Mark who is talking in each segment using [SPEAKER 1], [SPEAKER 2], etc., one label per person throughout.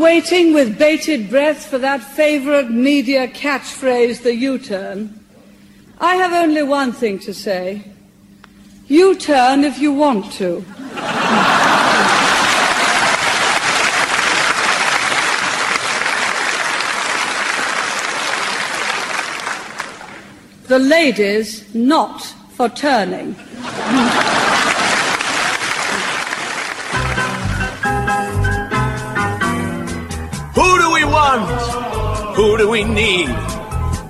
[SPEAKER 1] Waiting with bated breath for that favorite media catchphrase, the U turn, I have only one thing to say. U turn if you want to. the ladies not for turning.
[SPEAKER 2] Who do we want? Who do we need?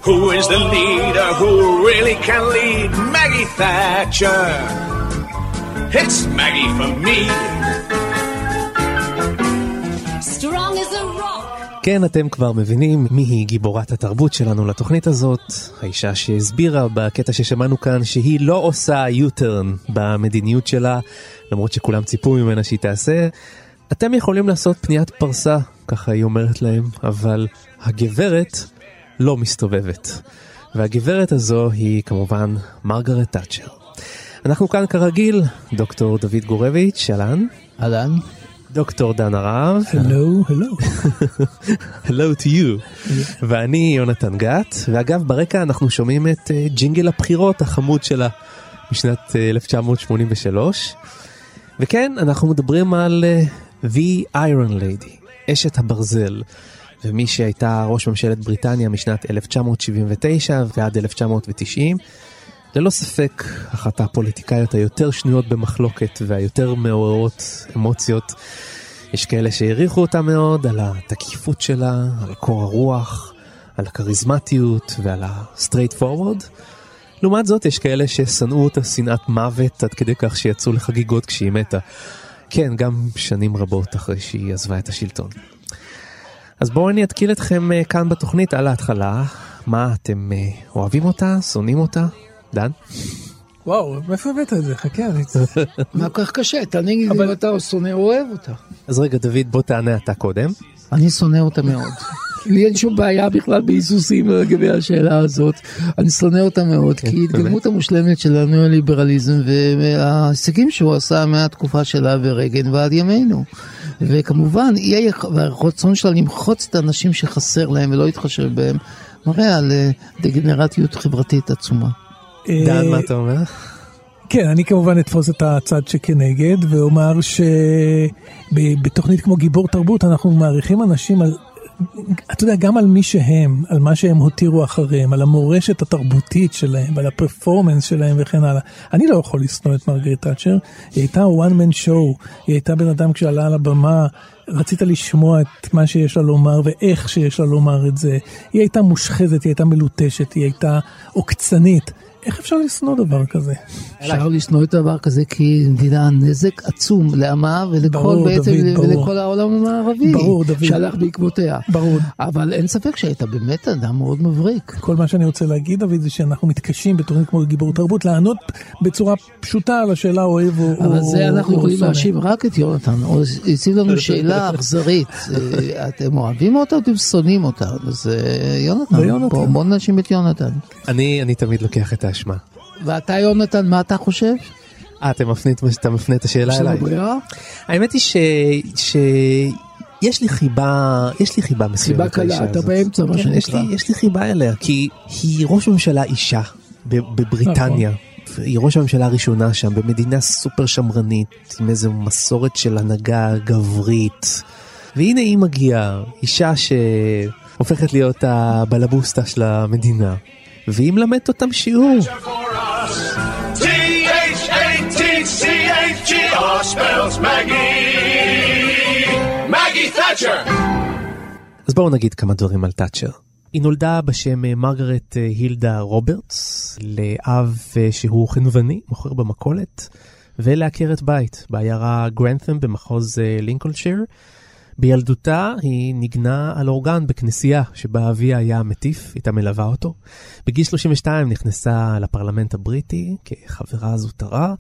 [SPEAKER 2] Who is the leader who really can lead? Maggie Thatcher. It's Maggie for me.
[SPEAKER 3] Strong as a rock.
[SPEAKER 4] כן, אתם כבר מבינים מי היא גיבורת התרבות שלנו לתוכנית הזאת. האישה שהסבירה בקטע ששמענו כאן שהיא לא עושה U-turn במדיניות שלה, למרות שכולם ציפו ממנה שהיא תעשה. אתם יכולים לעשות פניית פרסה, ככה היא אומרת להם, אבל הגברת לא מסתובבת. והגברת הזו היא כמובן מרגרט תאצ'ר. אנחנו כאן כרגיל, דוקטור דוד גורביץ', אהלן.
[SPEAKER 5] אהלן.
[SPEAKER 4] דוקטור דן הרב.
[SPEAKER 5] הלו, הלו.
[SPEAKER 4] Hello to you. ואני יונתן גת, ואגב ברקע אנחנו שומעים את uh, ג'ינגל הבחירות החמוד שלה משנת uh, 1983. וכן, אנחנו מדברים על uh, The Iron Lady, אשת הברזל. ומי שהייתה ראש ממשלת בריטניה משנת 1979 ועד 1990, ללא ספק אחת הפוליטיקאיות היותר שנויות במחלוקת והיותר מעוררות אמוציות. יש כאלה שהעריכו אותה מאוד על התקיפות שלה, על קור הרוח, על הכריזמטיות ועל ה-straight forward. לעומת זאת יש כאלה ששנאו אותה שנאת מוות עד כדי כך שיצאו לחגיגות כשהיא מתה. כן, גם שנים רבות אחרי שהיא עזבה את השלטון. אז בואו אני אתקיל אתכם אה, כאן בתוכנית על ההתחלה. מה, אתם אה, אוהבים אותה? שונאים אותה? דן?
[SPEAKER 5] וואו, מאיפה הבאת את זה? חכה, אני...
[SPEAKER 6] מה כל כך קשה? תענה לי
[SPEAKER 5] אבל-
[SPEAKER 6] אם אתה שונא או אוהב אותה.
[SPEAKER 4] אז רגע, דוד, בוא תענה אתה קודם.
[SPEAKER 6] אני שונא אותה מאוד. לי אין שום בעיה בכלל בהיסוסים לגבי השאלה הזאת. אני שונא אותה מאוד, כי היא
[SPEAKER 4] באמת?
[SPEAKER 6] התגלמות המושלמת של הניאו-ליברליזם וההישגים שהוא עשה מהתקופה שלה ורייגן ועד ימינו. וכמובן, והרצון שלה למחוץ את האנשים שחסר להם ולא להתחשב בהם, מראה על אה, דגנרטיות חברתית עצומה.
[SPEAKER 4] דן,
[SPEAKER 5] אה,
[SPEAKER 4] מה אתה אומר?
[SPEAKER 5] כן, אני כמובן אתפוס את הצד שכנגד, ואומר שבתוכנית כמו גיבור תרבות אנחנו מעריכים אנשים על... אתה יודע, גם על מי שהם, על מה שהם הותירו אחריהם, על המורשת התרבותית שלהם, על הפרפורמנס שלהם וכן הלאה. אני לא יכול לשנוא את מרגרט תאצ'ר, היא הייתה one man show, היא הייתה בן אדם כשעלה על הבמה, רצית לשמוע את מה שיש לה לומר ואיך שיש לה לומר את זה. היא הייתה מושחזת, היא הייתה מלוטשת, היא הייתה עוקצנית. איך אפשר לשנוא דבר כזה?
[SPEAKER 6] אפשר לשנוא את הדבר כזה כי מדינה נזק עצום לעמה ולכל
[SPEAKER 5] ברור,
[SPEAKER 6] בעצם
[SPEAKER 5] דוד, ברור.
[SPEAKER 6] ולכל העולם המערבי
[SPEAKER 5] ברור, דוד.
[SPEAKER 6] שהלך בעקבותיה.
[SPEAKER 5] ברור.
[SPEAKER 6] אבל אין ספק שהייתה באמת אדם מאוד מבריק.
[SPEAKER 5] כל מה שאני רוצה להגיד, דוד, זה שאנחנו מתקשים בתוכנית כמו גיבור תרבות לענות בצורה פשוטה על השאלה אוהב או...
[SPEAKER 6] אבל
[SPEAKER 5] או-
[SPEAKER 6] זה אנחנו
[SPEAKER 5] או
[SPEAKER 6] יכולים. להשיב רק את יונתן, או הציב לנו שאלה אכזרית, אה, אתם אוהבים אותה או אתם שונאים אותה? אז אה,
[SPEAKER 5] זה
[SPEAKER 6] יונתן,
[SPEAKER 5] יונתן.
[SPEAKER 6] בוא- בוא נאשים את יונתן.
[SPEAKER 4] אני, אני תמיד לוקח את האשמה.
[SPEAKER 6] ואתה יונתן, מה אתה חושב?
[SPEAKER 4] אה, אתה מפנה, את- אתה מפנה את השאלה אליי. האמת היא ש... ש... יש לי חיבה, יש לי חיבה מסוימת.
[SPEAKER 6] חיבה קלה, אתה. באמצע, מה
[SPEAKER 4] כן, יש
[SPEAKER 6] שנקרא.
[SPEAKER 4] יש לי חיבה אליה, כי היא ראש ממשלה אישה בבריטניה.
[SPEAKER 6] נכון.
[SPEAKER 4] היא ראש הממשלה הראשונה שם, במדינה סופר שמרנית, עם איזו מסורת של הנהגה גברית. והנה היא מגיעה, אישה שהופכת להיות הבלבוסטה של המדינה, והיא מלמדת אותם שיעור. אז בואו נגיד כמה דברים על תאצ'ר. היא נולדה בשם אה, מרגרט אה, הילדה רוברטס, לאב אה, שהוא חנווני, מוכר במכולת, ולעקרת בית בעיירה גרנת'ם במחוז לינקולשיר. בילדותה היא ניגנה על אורגן בכנסייה שבה אביה היה מטיף, הייתה מלווה אותו. בגיל 32 נכנסה לפרלמנט הבריטי כחברה זוטרה.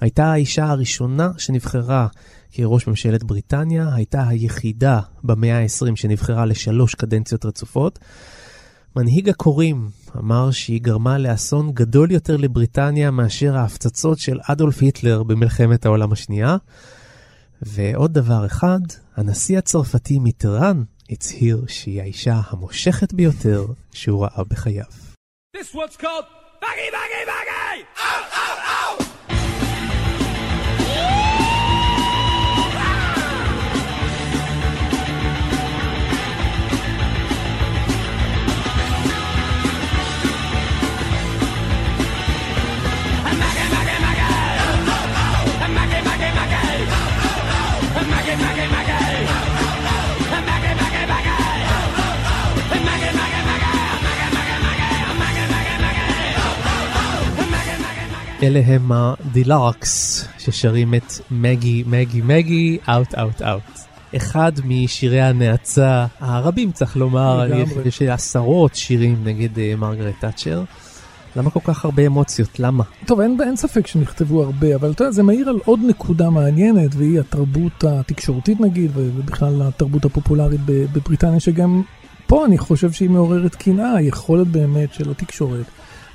[SPEAKER 4] הייתה האישה הראשונה שנבחרה כראש ממשלת בריטניה, הייתה היחידה במאה ה-20 שנבחרה לשלוש קדנציות רצופות. מנהיג הקוראים אמר שהיא גרמה לאסון גדול יותר לבריטניה מאשר ההפצצות של אדולף היטלר במלחמת העולם השנייה. ועוד דבר אחד, הנשיא הצרפתי מיטרן הצהיר שהיא האישה המושכת ביותר שהוא ראה בחייו.
[SPEAKER 2] This one's called Baggy Baggy Baggy!
[SPEAKER 4] אלה הם ה The Larks ששרים את Maggie Maggie Maggie Out Out Out. אחד משירי הנאצה הרבים צריך לומר. יש עשרות שירים נגד אה, מרגרט תאצ'ר. למה כל כך הרבה אמוציות? למה?
[SPEAKER 5] טוב, אין, אין ספק שנכתבו הרבה, אבל אתה יודע, זה מעיר על עוד נקודה מעניינת, והיא התרבות התקשורתית נגיד, ובכלל התרבות הפופולרית בבריטניה, שגם פה אני חושב שהיא מעוררת קנאה, היכולת באמת של התקשורת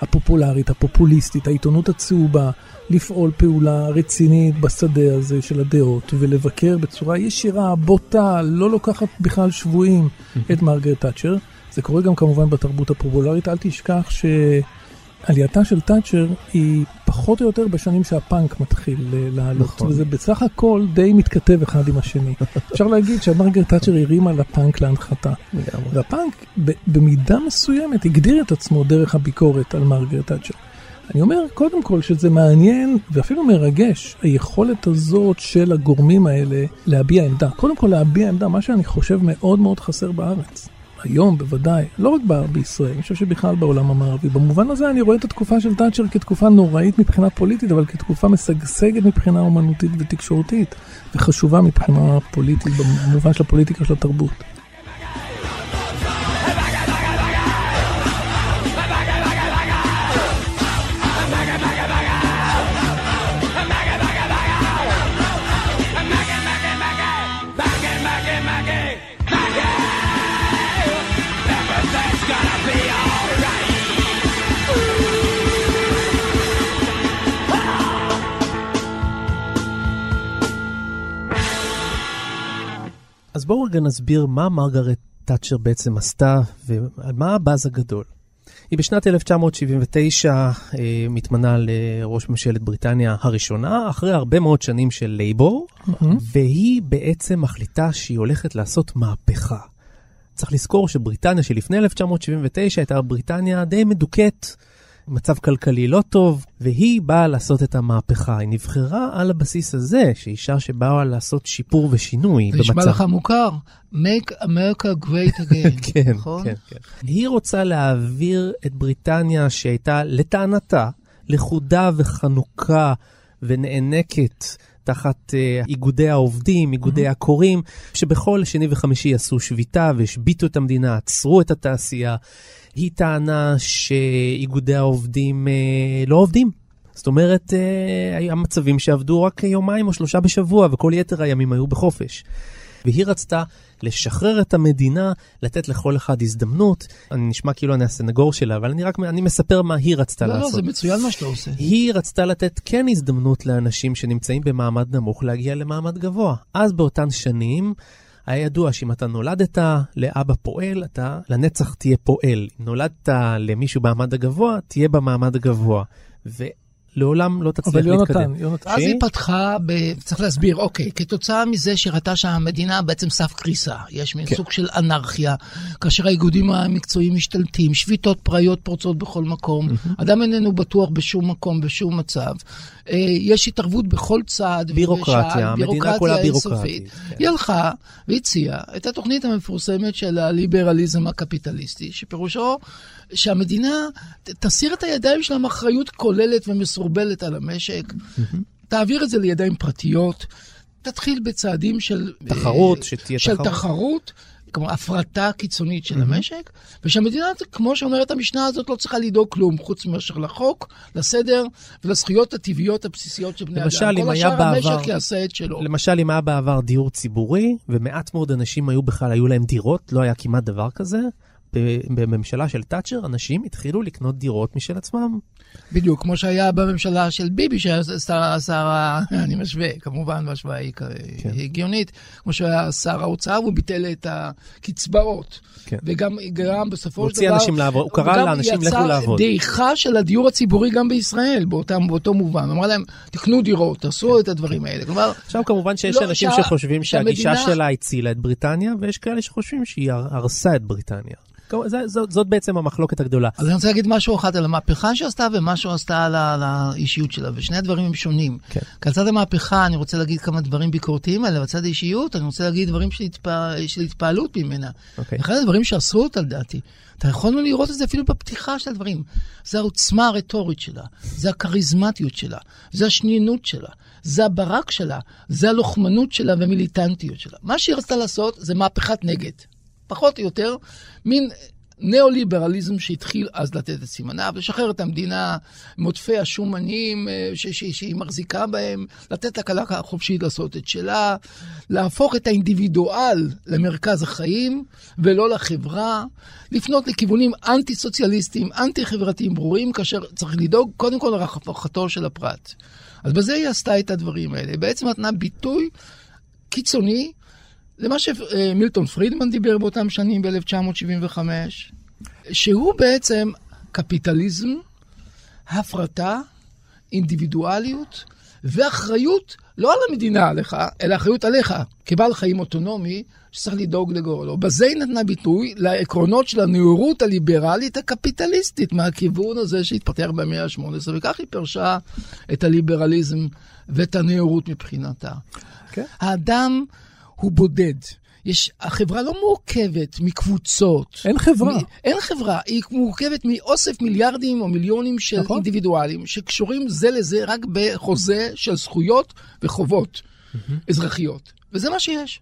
[SPEAKER 5] הפופולרית, הפופוליסטית, העיתונות הצהובה, לפעול פעולה רצינית בשדה הזה של הדעות, ולבקר בצורה ישירה, בוטה, לא לוקחת בכלל שבויים את מרגרט תאצ'ר. זה קורה גם כמובן בתרבות הפופולרית, אל תשכח ש... עלייתה של תאצ'ר היא פחות או יותר בשנים שהפאנק מתחיל לעלות,
[SPEAKER 4] נכון.
[SPEAKER 5] וזה בסך הכל די מתכתב אחד עם השני. אפשר להגיד שמרגרט תאצ'ר הרימה לפאנק להנחתה. והפאנק במידה מסוימת הגדיר את עצמו דרך הביקורת על מרגרט תאצ'ר. אני אומר קודם כל שזה מעניין ואפילו מרגש היכולת הזאת של הגורמים האלה להביע עמדה. קודם כל להביע עמדה, מה שאני חושב מאוד מאוד חסר בארץ. היום בוודאי, לא רק בישראל, אני חושב שבכלל בעולם המערבי. במובן הזה אני רואה את התקופה של תאצ'ר כתקופה נוראית מבחינה פוליטית, אבל כתקופה משגשגת מבחינה אומנותית ותקשורתית, וחשובה מבחינה פוליטית, במובן של הפוליטיקה של התרבות.
[SPEAKER 4] אז בואו רגע נסביר מה מרגרט תאצ'ר בעצם עשתה ועל מה הבאז הגדול. היא בשנת 1979 אה, מתמנה לראש ממשלת בריטניה הראשונה, אחרי הרבה מאוד שנים של לייבור, והיא בעצם מחליטה שהיא הולכת לעשות מהפכה. צריך לזכור שבריטניה שלפני 1979 הייתה בריטניה די מדוכאת, מצב כלכלי לא טוב, והיא באה לעשות את המהפכה. היא נבחרה על הבסיס הזה, שאישה שבאה לעשות שיפור ושינוי
[SPEAKER 6] זה נשמע
[SPEAKER 4] במצב.
[SPEAKER 6] לך מוכר, make America great again,
[SPEAKER 4] כן,
[SPEAKER 6] נכון?
[SPEAKER 4] כן, כן. היא רוצה להעביר את בריטניה שהייתה, לטענתה, לכודה וחנוכה ונאנקת תחת uh, איגודי העובדים, איגודי הקוראים, שבכל שני וחמישי עשו שביתה והשביתו את המדינה, עצרו את התעשייה. היא טענה שאיגודי העובדים uh, לא עובדים. זאת אומרת, uh, היה מצבים שעבדו רק יומיים או שלושה בשבוע, וכל יתר הימים היו בחופש. והיא רצתה לשחרר את המדינה, לתת לכל אחד הזדמנות. אני נשמע כאילו אני הסנגור שלה, אבל אני רק אני מספר מה היא רצתה
[SPEAKER 6] לא, לא,
[SPEAKER 4] לעשות.
[SPEAKER 6] זה מצוין מה שאתה עושה.
[SPEAKER 4] היא רצתה לתת כן הזדמנות לאנשים שנמצאים במעמד נמוך להגיע למעמד גבוה. אז באותן שנים היה ידוע שאם אתה נולדת לאבא פועל, אתה לנצח תהיה פועל. נולדת למישהו במעמד הגבוה, תהיה במעמד הגבוה. לעולם לא תצליח
[SPEAKER 5] אבל
[SPEAKER 4] להתקדם.
[SPEAKER 5] יונתן, יונתן,
[SPEAKER 6] אז היא פתחה, ב... צריך להסביר, אוקיי, כתוצאה מזה שראתה שהמדינה בעצם סף קריסה, יש מין
[SPEAKER 4] כן.
[SPEAKER 6] סוג של אנרכיה, כאשר האיגודים המקצועיים משתלטים, שביתות פראיות פורצות בכל מקום, אדם איננו בטוח בשום מקום, בשום מצב, אה, יש התערבות בכל צעד
[SPEAKER 4] בירוקרטיה, המדינה כולה. בירוקרטית, כן.
[SPEAKER 6] היא הלכה והציעה את התוכנית המפורסמת של הליברליזם הקפיטליסטי, שפירושו שהמדינה תסיר את הידיים שלה מאחריות כוללת ומסורבלת על המשק, תעביר את זה לידיים פרטיות, תתחיל בצעדים של...
[SPEAKER 4] תחרות,
[SPEAKER 6] אה,
[SPEAKER 4] שתהיה
[SPEAKER 6] של
[SPEAKER 4] תחרות.
[SPEAKER 6] תחרות. כלומר, הפרטה קיצונית של המשק, ושהמדינה, כמו שאומרת המשנה הזאת, לא צריכה לדאוג כלום, חוץ מאשר לחוק, לסדר ולזכויות הטבעיות הבסיסיות של בני אדם.
[SPEAKER 4] למשל, אם
[SPEAKER 6] כל השאר
[SPEAKER 4] בעבר-
[SPEAKER 6] המשק יעשה את שלו.
[SPEAKER 4] למשל, אם היה בעבר דיור ציבורי, ומעט מאוד אנשים היו בכלל, היו להם דירות, לא היה כמעט דבר כזה. בממשלה של תאצ'ר, אנשים התחילו לקנות דירות משל עצמם.
[SPEAKER 6] בדיוק, כמו שהיה בממשלה של ביבי, שהיה שר. אני משווה, כמובן, בהשוואה היא
[SPEAKER 4] כן.
[SPEAKER 6] הגיונית, כמו שהיה שר האוצר, הוא ביטל את הקצבאות.
[SPEAKER 4] כן.
[SPEAKER 6] וגם גרם בסופו של
[SPEAKER 4] הוציא
[SPEAKER 6] דבר...
[SPEAKER 4] אנשים לעבוד, הוא קרא לאנשים,
[SPEAKER 6] יצר
[SPEAKER 4] "לכו לעבוד".
[SPEAKER 6] דעיכה של הדיור הציבורי גם בישראל, באותם, באותו מובן. אמר להם, תקנו דירות, תעשו את הדברים האלה. כלומר,
[SPEAKER 4] עכשיו כמובן שיש
[SPEAKER 6] לא,
[SPEAKER 4] אנשים
[SPEAKER 6] שה-
[SPEAKER 4] שחושבים שהגישה
[SPEAKER 6] שהמדינה-
[SPEAKER 4] שלה הצילה את בריטניה, ויש כאלה שחושבים שהיא הר- הרסה את בריטניה. זאת- זאת בעצם המחלוקת הגדולה.
[SPEAKER 6] אז אני רוצה להגיד משהו אחד על המהפכה שעשתה ומה שעשתה על האישיות שלה, ושני הדברים הם שונים.
[SPEAKER 4] כן.
[SPEAKER 6] כי על צד המהפכה אני רוצה להגיד כמה דברים ביקורתיים עליה, ועל האישיות אני רוצה להגיד דברים של, התפע... של התפעלות ממנה.
[SPEAKER 4] אוקיי.
[SPEAKER 6] אחד הדברים שעשו אותה לדעתי, אתה יכולנו לראות את זה אפילו בפתיחה של הדברים. זה העוצמה הרטורית שלה, זה הכריזמטיות שלה, זה השנינות שלה, זה הברק שלה, זה הלוחמנות שלה והמיליטנטיות שלה. מה שהיא רצתה לעשות זה מהפכת נגד. פחות או יותר, מין ניאו-ליברליזם שהתחיל אז לתת את סימניו, לשחרר את המדינה מעודפי השומנים אה, שהיא מחזיקה בהם, לתת לכלכלה החופשית לעשות את שלה, להפוך את האינדיבידואל למרכז החיים ולא לחברה, לפנות לכיוונים אנטי-סוציאליסטיים, אנטי-חברתיים ברורים, כאשר צריך לדאוג קודם כל לרווחתו של הפרט. אז בזה היא עשתה את הדברים האלה. בעצם נתנה ביטוי קיצוני למה שמילטון פרידמן דיבר באותם שנים ב-1975, שהוא בעצם קפיטליזם, הפרטה, אינדיבידואליות ואחריות לא על המדינה עליך, אלא אחריות עליך, כבעל חיים אוטונומי שצריך לדאוג לגורלו. בזה היא נתנה ביטוי לעקרונות של הנאורות הליברלית הקפיטליסטית מהכיוון הזה שהתפתח במאה ה-18, וכך היא פירשה את הליברליזם ואת הנאורות מבחינתה.
[SPEAKER 4] כן.
[SPEAKER 6] האדם הוא בודד. יש, החברה לא מורכבת מקבוצות.
[SPEAKER 5] אין חברה.
[SPEAKER 6] מ, אין חברה, היא מורכבת מאוסף מיליארדים או מיליונים של
[SPEAKER 5] נכון.
[SPEAKER 6] אינדיבידואלים שקשורים זה לזה רק בחוזה של זכויות וחובות אזרחיות. וזה מה שיש.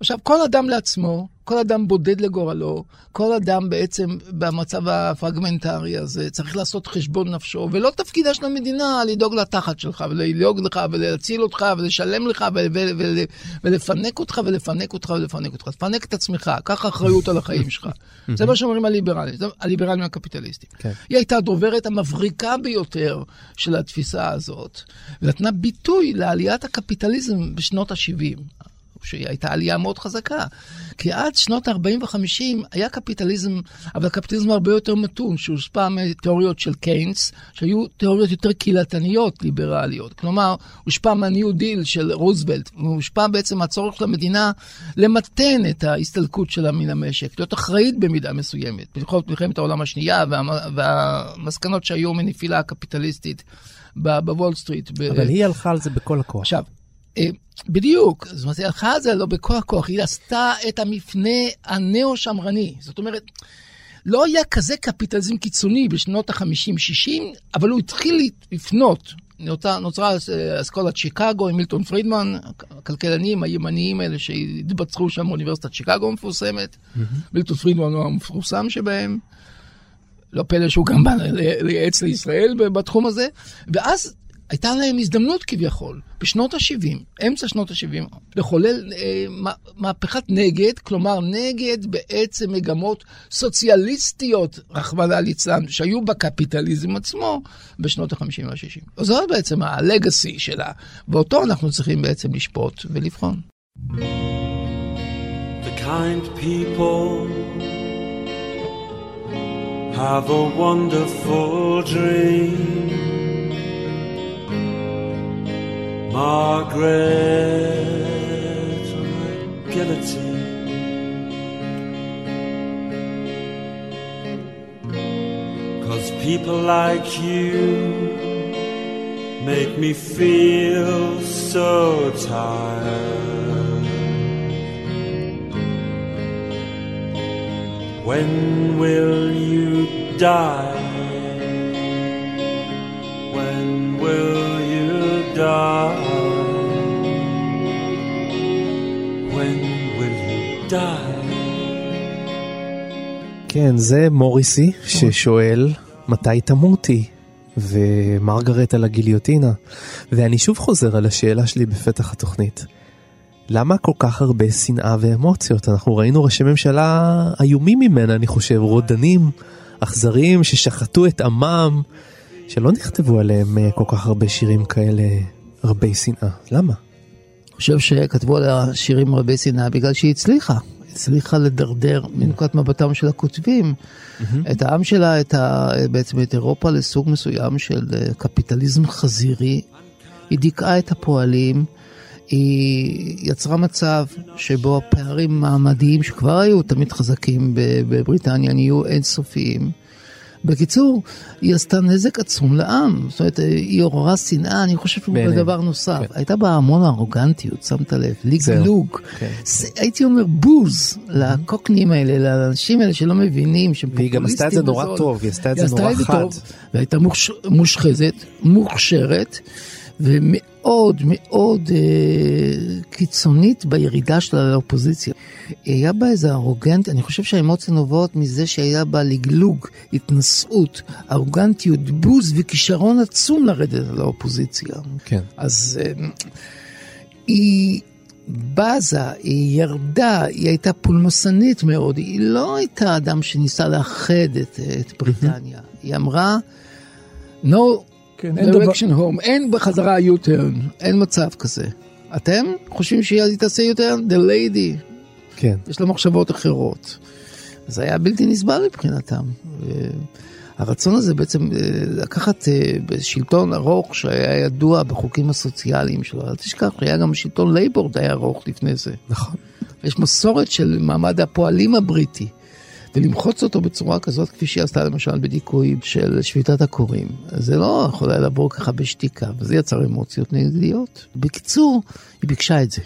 [SPEAKER 6] עכשיו, כל אדם לעצמו, כל אדם בודד לגורלו, כל אדם בעצם במצב הפרגמנטרי הזה צריך לעשות חשבון נפשו, ולא תפקידה של המדינה לדאוג לתחת שלך, ולדאוג לך, ולהציל אותך, ולשלם לך, ו- ו- ו- ולפנק אותך, ולפנק אותך, ולפנק אותך. תפנק את עצמך, קח אחריות על החיים שלך. זה מה שאומרים הליברלים, הליברלים הקפיטליסטים.
[SPEAKER 4] כן.
[SPEAKER 6] היא הייתה הדוברת המבריקה ביותר של התפיסה הזאת, ונתנה ביטוי לעליית הקפיטליזם בשנות ה-70. שהיא הייתה עלייה מאוד חזקה. כי עד שנות ה-40 ו-50 היה קפיטליזם, אבל קפיטליזם הרבה יותר מתון, שהושפע מתיאוריות של קיינס, שהיו תיאוריות יותר קהילתניות ליברליות. כלומר, הושפע מהניו דיל של רוזוולט, והושפע בעצם מהצורך של המדינה למתן את ההסתלקות שלה מן המשק, להיות אחראית במידה מסוימת. בכל מלחמת העולם השנייה וה, והמסקנות שהיו מנפילה הקפיטליסטית ב- בוול סטריט. ב-
[SPEAKER 4] אבל היא הלכה על זה בכל הכוח.
[SPEAKER 6] עכשיו, אה, בדיוק, זאת אומרת, היא הלכה על זה לא בכל הכוח, היא עשתה את המפנה הנאו-שמרני. זאת אומרת, לא היה כזה קפיטליזם קיצוני בשנות ה-50-60, אבל הוא התחיל לפנות. נוצרה, נוצרה אה, אסכולת שיקגו עם מילטון פרידמן, הכלכלנים הימניים האלה שהתבצרו שם באוניברסיטת שיקגו המפורסמת. מילטון פרידמן הוא המפורסם שבהם. לא פלא שהוא גם בא לייעץ לישראל בתחום הזה. ואז הייתה להם הזדמנות כביכול, בשנות ה-70, אמצע שנות ה-70, לחולל אה, מה- מהפכת נגד, כלומר נגד בעצם מגמות סוציאליסטיות, רחמנא ליצלן, שהיו בקפיטליזם עצמו בשנות ה-50 וה-60. זו בעצם הלגאסי שלה, ואותו אנחנו צריכים בעצם לשפוט ולבחון.
[SPEAKER 7] The kind people have a wonderful dream. Margaret on guillotine. Cause people like you make me feel so tired. When will you die? When will you die?
[SPEAKER 4] כן, זה מוריסי ששואל מתי תמותי, ומרגרט על הגיליוטינה. ואני שוב חוזר על השאלה שלי בפתח התוכנית. למה כל כך הרבה שנאה ואמוציות? אנחנו ראינו ראשי ממשלה איומים ממנה, אני חושב, רודנים, אכזריים, ששחטו את עמם, שלא נכתבו עליהם אה, כל כך הרבה שירים כאלה, הרבה שנאה. למה?
[SPEAKER 6] אני חושב שכתבו עליה שירים רבי שנאה בגלל שהיא הצליחה. הצליחה לדרדר מנקודת מבטם של הכותבים את העם שלה, את ה, בעצם את אירופה לסוג מסוים של אה, קפיטליזם חזירי. היא דיכאה את הפועלים, היא יצרה מצב שבו הפערים המעמדיים שכבר היו תמיד חזקים בבריטניה נהיו אינסופיים. בקיצור, היא עשתה נזק עצום לעם. זאת אומרת, היא עוררה שנאה, אני חושב שהוא
[SPEAKER 4] בעיניהם.
[SPEAKER 6] דבר נוסף.
[SPEAKER 4] כן.
[SPEAKER 6] הייתה בה המון ארוגנטיות, שמת לב. לגלוג.
[SPEAKER 4] כן.
[SPEAKER 6] הייתי אומר בוז לקוקנים האלה, לאנשים האלה שלא מבינים, שהם
[SPEAKER 4] והיא גם עשתה את זה נורא. טוב, היא עשתה את זה נורא חד.
[SPEAKER 6] והייתה מושחזת, מוכשרת, ומאוד מאוד אה, קיצונית בירידה שלה לאופוזיציה. היה בה איזה ארוגנט, אני חושב שהאמוציה נובעות מזה שהיה בה לגלוג, התנשאות, ארוגנטיות, בוז וכישרון עצום לרדת לאופוזיציה.
[SPEAKER 4] כן.
[SPEAKER 6] אז אה, היא בזה, היא ירדה, היא הייתה פולמסנית מאוד, היא לא הייתה אדם שניסה לאחד את, את בריטניה. היא אמרה, no
[SPEAKER 5] כן, אין דבר-
[SPEAKER 6] direction home, אין בחזרה U-turn, אין מצב כזה. אתם חושבים שהיא תעשה U-turn? The lady,
[SPEAKER 4] כן.
[SPEAKER 6] יש לה מחשבות אחרות. זה היה בלתי נסבל מבחינתם. הרצון הזה בעצם אה, לקחת אה, שלטון ארוך שהיה ידוע בחוקים הסוציאליים שלו, אל תשכח, היה גם שלטון לייבור די ארוך לפני זה.
[SPEAKER 4] נכון.
[SPEAKER 6] יש מסורת של מעמד הפועלים הבריטי, ולמחוץ אותו בצורה כזאת כפי שהיא עשתה למשל בדיכוי של שביתת הכורים, זה לא יכול היה לעבור ככה בשתיקה, וזה יצר אמוציות נגדיות. בקיצור, היא ביקשה את זה,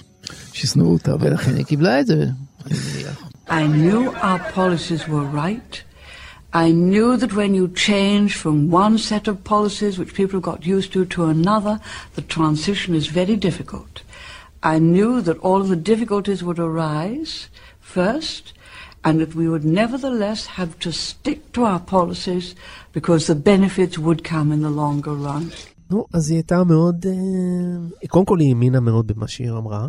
[SPEAKER 6] שישנאו אותה, ולכן היא קיבלה את זה, אני מניח.
[SPEAKER 8] I knew our policies were right. I knew that when you change from one set of policies which people got used to to another, the transition is very difficult. I knew that all of the difficulties would arise first, and that we would nevertheless have to stick to our policies because the benefits would come in the longer run.
[SPEAKER 4] נו, אז היא הייתה מאוד, אה, קודם כל היא האמינה מאוד במה שהיא אמרה, והיא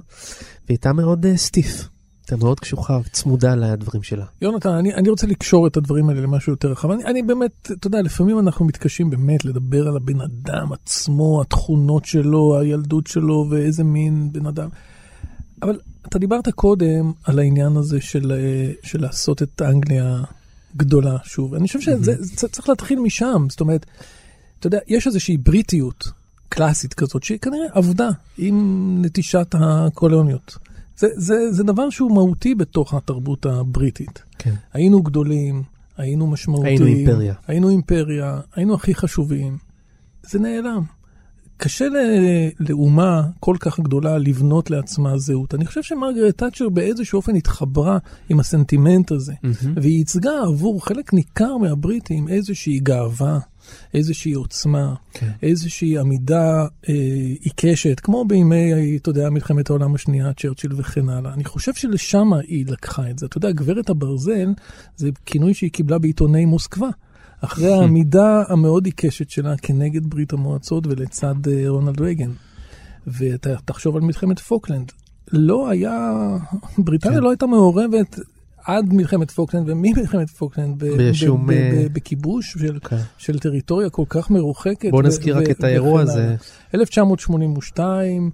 [SPEAKER 4] הייתה מאוד אה, סטיף. הייתה מאוד קשוחה, צמודה לדברים שלה.
[SPEAKER 5] יונתן, אני, אני רוצה לקשור את הדברים האלה למשהו יותר רחב. אני, אני באמת, אתה יודע, לפעמים אנחנו מתקשים באמת לדבר על הבן אדם עצמו, התכונות שלו, הילדות שלו ואיזה מין בן אדם. אבל אתה דיברת קודם על העניין הזה של, אה, של לעשות את אנגליה גדולה שוב. אני חושב שזה זה צריך להתחיל משם. זאת אומרת, אתה יודע, יש איזושהי בריטיות קלאסית כזאת, שהיא כנראה עבדה עם נטישת הקולוניות. זה, זה, זה דבר שהוא מהותי בתוך התרבות הבריטית.
[SPEAKER 4] כן.
[SPEAKER 5] היינו גדולים, היינו משמעותיים.
[SPEAKER 4] היינו אימפריה.
[SPEAKER 5] היינו אימפריה, היינו הכי חשובים. זה נעלם. קשה לאומה כל כך גדולה לבנות לעצמה זהות. אני חושב שמרגרט תאצ'ר באיזשהו אופן התחברה עם הסנטימנט הזה, והיא ייצגה עבור חלק ניכר מהבריטים איזושהי גאווה, איזושהי עוצמה,
[SPEAKER 4] כן.
[SPEAKER 5] איזושהי עמידה אה, עיקשת, כמו בימי, אתה יודע, מלחמת העולם השנייה, צ'רצ'יל וכן הלאה. אני חושב שלשם היא לקחה את זה. אתה יודע, גברת הברזל, זה כינוי שהיא קיבלה בעיתוני מוסקבה. אחרי העמידה המאוד עיקשת שלה כנגד ברית המועצות ולצד אה, רונלד רייגן. ואתה תחשוב על מלחמת פוקלנד. לא היה, בריטניה
[SPEAKER 4] כן.
[SPEAKER 5] לא הייתה מעורבת עד מלחמת פוקלנד וממלחמת פוקלנד ב-
[SPEAKER 4] בשום,
[SPEAKER 5] ב- ב- בכיבוש של,
[SPEAKER 4] כן.
[SPEAKER 5] של טריטוריה כל כך מרוחקת.
[SPEAKER 4] בוא נזכיר רק את האירוע הזה.
[SPEAKER 5] הלאה. 1982, אה,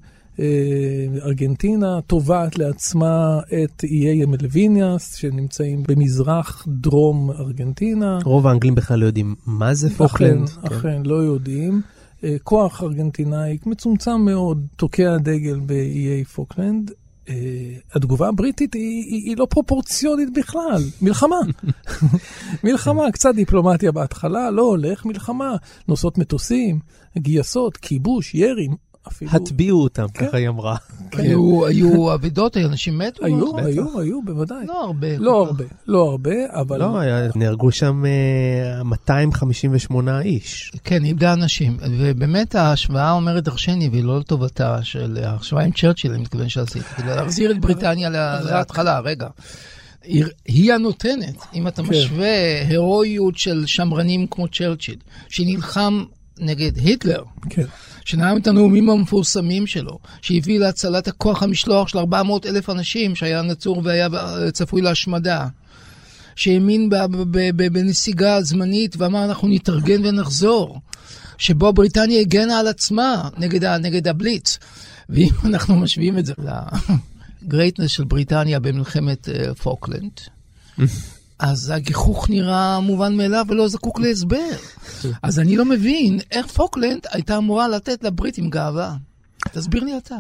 [SPEAKER 5] ארגנטינה תובעת לעצמה את איי מלוויניאס שנמצאים במזרח דרום ארגנטינה.
[SPEAKER 4] רוב האנגלים בכלל לא יודעים מה זה פוקלנד.
[SPEAKER 5] אכן, אכן, לא יודעים. אה, כוח ארגנטינאי מצומצם מאוד תוקע דגל באיי פוקלנד. אה, התגובה הבריטית היא, היא, היא לא פרופורציונית בכלל, מלחמה. מלחמה, קצת דיפלומטיה בהתחלה, לא הולך, מלחמה. נוסעות מטוסים, גייסות, כיבוש, ירי, אפילו...
[SPEAKER 4] הטביעו אותם,
[SPEAKER 5] כן.
[SPEAKER 4] ככה היא אמרה.
[SPEAKER 6] היו- היו אבדות, אנשים מתו?
[SPEAKER 5] היו,
[SPEAKER 6] לא?
[SPEAKER 5] היו, היו, בוודאי.
[SPEAKER 6] לא הרבה.
[SPEAKER 5] לא הרבה, לא הרבה, אבל...
[SPEAKER 4] לא, היה- נהרגו שם אה, 258 איש.
[SPEAKER 6] כן, איבדה אנשים. ובאמת ההשוואה אומרת דרשני, והיא לא לטובתה של ההשוואה עם צ'רצ'יל, אני מתכוון שעשיתי, כדי להחזיר את בריטניה לה- להתחלה, רגע. היא- היא הנותנת, אם אתה
[SPEAKER 5] כן.
[SPEAKER 6] משווה הירואיות של שמרנים כמו צ'רצ'יל, שנלחם נגד היטלר,
[SPEAKER 5] כן.
[SPEAKER 6] שנאם את הנאומים המפורסמים שלו, שהביא להצלת הכוח המשלוח של 400 אלף אנשים שהיה נצור והיה צפוי להשמדה. שהאמין בנסיגה זמנית ואמר אנחנו נתארגן ונחזור. שבו בריטניה הגנה על עצמה נגד, נגד הבליץ. ואם אנחנו משווים את זה ל greatness של בריטניה במלחמת אה, פוקלנד, אז הגיחוך נראה מובן מאליו ולא זקוק להסבר. אז אני לא מבין איך פוקלנד הייתה אמורה לתת לבריטים גאווה. תסביר לי אתה.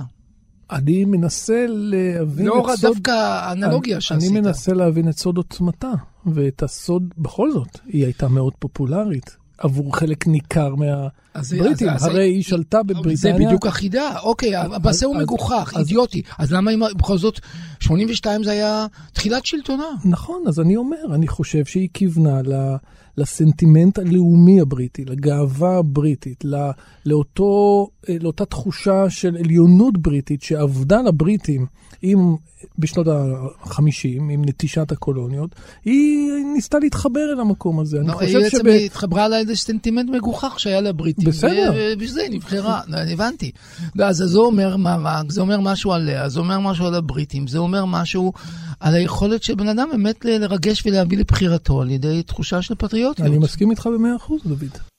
[SPEAKER 5] אני מנסה להבין
[SPEAKER 6] לאור
[SPEAKER 5] את סוד...
[SPEAKER 6] דווקא האנלוגיה
[SPEAKER 5] אני-
[SPEAKER 6] שעשית.
[SPEAKER 5] אני מנסה להבין את סוד עוצמתה, ואת הסוד, בכל זאת, היא הייתה מאוד פופולרית עבור חלק ניכר מהבריטים.
[SPEAKER 6] אז- אז-
[SPEAKER 5] הרי היא שלטה
[SPEAKER 6] זה
[SPEAKER 5] בבריטניה.
[SPEAKER 6] בדיוק החידה, אוקיי, המעשה הוא מגוחך, אידיוטי. אז למה אם בכל זאת 82 זה היה תחילת שלטונה?
[SPEAKER 5] נכון, אז אני אומר, אני חושב שהיא כיוונה ל- לסנטימנט הלאומי הבריטי, לגאווה הבריטית, ל- לאותו, אה, לאותה תחושה של עליונות בריטית שעבדה לבריטים עם, בשנות ה-50, עם נטישת הקולוניות, היא ניסתה להתחבר אל המקום הזה. אני
[SPEAKER 6] לא,
[SPEAKER 5] חושב
[SPEAKER 6] היא בעצם
[SPEAKER 5] שב...
[SPEAKER 6] התחברה לאיזה סנטימנט מגוחך שהיה לבריטים.
[SPEAKER 5] בסדר.
[SPEAKER 6] ובשביל זה היא נבחרה, לא, אני הבנתי. לא, אז זה אומר מה רק, זה אומר משהו עליה, זה אומר משהו על הבריטים, זה אומר משהו על היכולת של בן אדם באמת לרגש ולהביא לבחירתו על ידי תחושה של פטריוטיות.
[SPEAKER 5] אני מסכים איתך במאה אחוז, דוד.